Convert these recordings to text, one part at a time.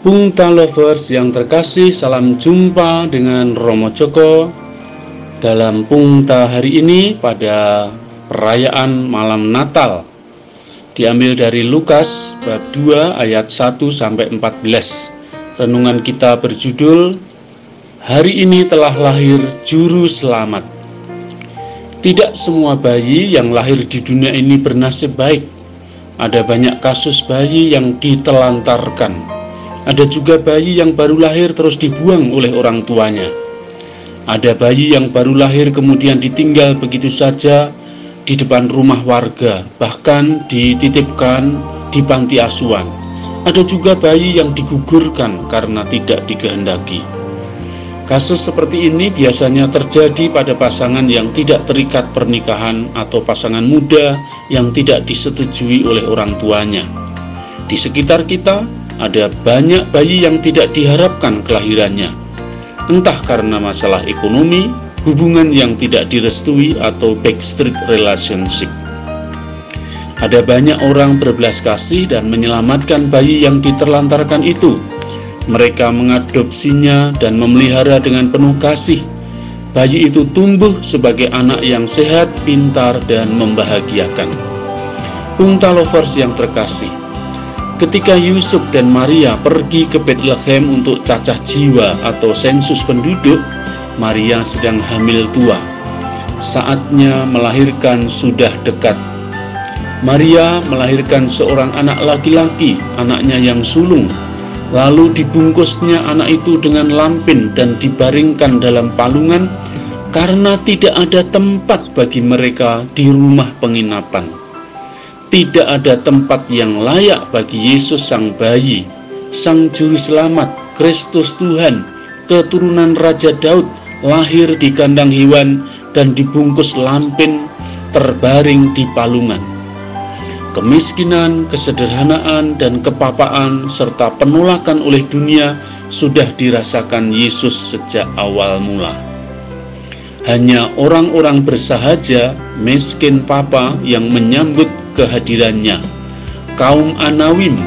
Pungta Lovers yang terkasih, salam jumpa dengan Romo Joko dalam Pungta hari ini pada perayaan malam Natal. Diambil dari Lukas bab 2 ayat 1 sampai 14. Renungan kita berjudul Hari ini telah lahir juru selamat. Tidak semua bayi yang lahir di dunia ini bernasib baik. Ada banyak kasus bayi yang ditelantarkan ada juga bayi yang baru lahir terus dibuang oleh orang tuanya. Ada bayi yang baru lahir kemudian ditinggal begitu saja di depan rumah warga, bahkan dititipkan di panti asuhan. Ada juga bayi yang digugurkan karena tidak dikehendaki. Kasus seperti ini biasanya terjadi pada pasangan yang tidak terikat pernikahan atau pasangan muda yang tidak disetujui oleh orang tuanya. Di sekitar kita, ada banyak bayi yang tidak diharapkan kelahirannya, entah karena masalah ekonomi, hubungan yang tidak direstui, atau backstreet relationship. Ada banyak orang berbelas kasih dan menyelamatkan bayi yang diterlantarkan itu. Mereka mengadopsinya dan memelihara dengan penuh kasih. Bayi itu tumbuh sebagai anak yang sehat, pintar, dan membahagiakan. Unta lovers yang terkasih, Ketika Yusuf dan Maria pergi ke Bethlehem untuk cacah jiwa atau sensus penduduk, Maria sedang hamil tua. Saatnya melahirkan sudah dekat. Maria melahirkan seorang anak laki-laki, anaknya yang sulung. Lalu dibungkusnya anak itu dengan lampin dan dibaringkan dalam palungan karena tidak ada tempat bagi mereka di rumah penginapan tidak ada tempat yang layak bagi Yesus sang bayi, sang juru selamat, Kristus Tuhan, keturunan Raja Daud, lahir di kandang hewan dan dibungkus lampin terbaring di palungan. Kemiskinan, kesederhanaan, dan kepapaan serta penolakan oleh dunia sudah dirasakan Yesus sejak awal mula. Hanya orang-orang bersahaja, miskin papa yang menyambut kehadirannya. Kaum Anawim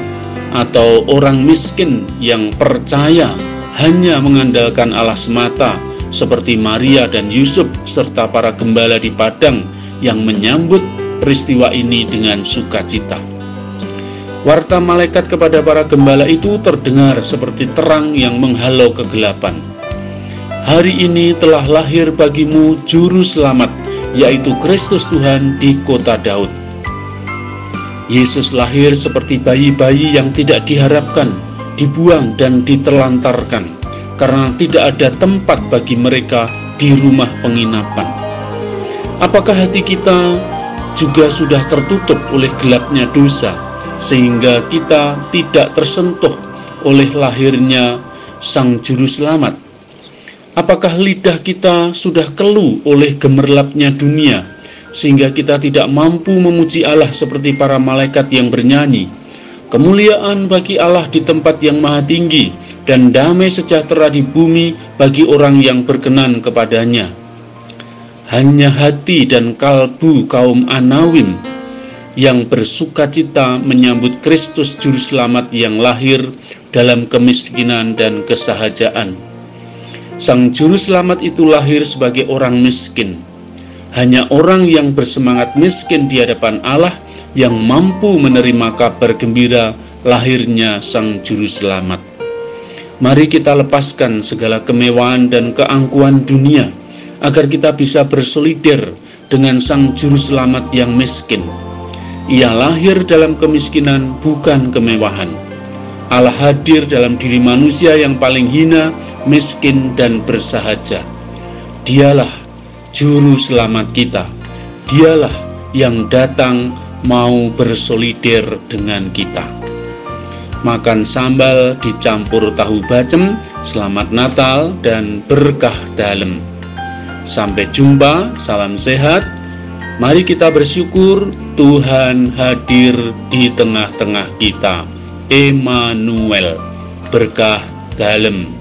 atau orang miskin yang percaya hanya mengandalkan Allah semata seperti Maria dan Yusuf serta para gembala di padang yang menyambut peristiwa ini dengan sukacita. Warta malaikat kepada para gembala itu terdengar seperti terang yang menghalau kegelapan. Hari ini telah lahir bagimu juru selamat, yaitu Kristus Tuhan di kota Daud. Yesus lahir seperti bayi-bayi yang tidak diharapkan, dibuang dan ditelantarkan, karena tidak ada tempat bagi mereka di rumah penginapan. Apakah hati kita juga sudah tertutup oleh gelapnya dosa, sehingga kita tidak tersentuh oleh lahirnya Sang Juru Selamat? Apakah lidah kita sudah keluh oleh gemerlapnya dunia, sehingga kita tidak mampu memuji Allah seperti para malaikat yang bernyanyi? Kemuliaan bagi Allah di tempat yang maha tinggi, dan damai sejahtera di bumi bagi orang yang berkenan kepadanya. Hanya hati dan kalbu kaum Anawim yang bersuka cita menyambut Kristus Juru Selamat yang lahir dalam kemiskinan dan kesahajaan Sang Juru Selamat itu lahir sebagai orang miskin. Hanya orang yang bersemangat miskin di hadapan Allah yang mampu menerima kabar gembira lahirnya Sang Juru Selamat. Mari kita lepaskan segala kemewahan dan keangkuhan dunia agar kita bisa bersolider dengan Sang Juru Selamat yang miskin. Ia lahir dalam kemiskinan, bukan kemewahan Allah hadir dalam diri manusia yang paling hina, miskin, dan bersahaja. Dialah juru selamat kita. Dialah yang datang mau bersolider dengan kita. Makan sambal dicampur tahu bacem, selamat Natal dan berkah dalam. Sampai jumpa, salam sehat. Mari kita bersyukur Tuhan hadir di tengah-tengah kita. Emmanuel berkah dalam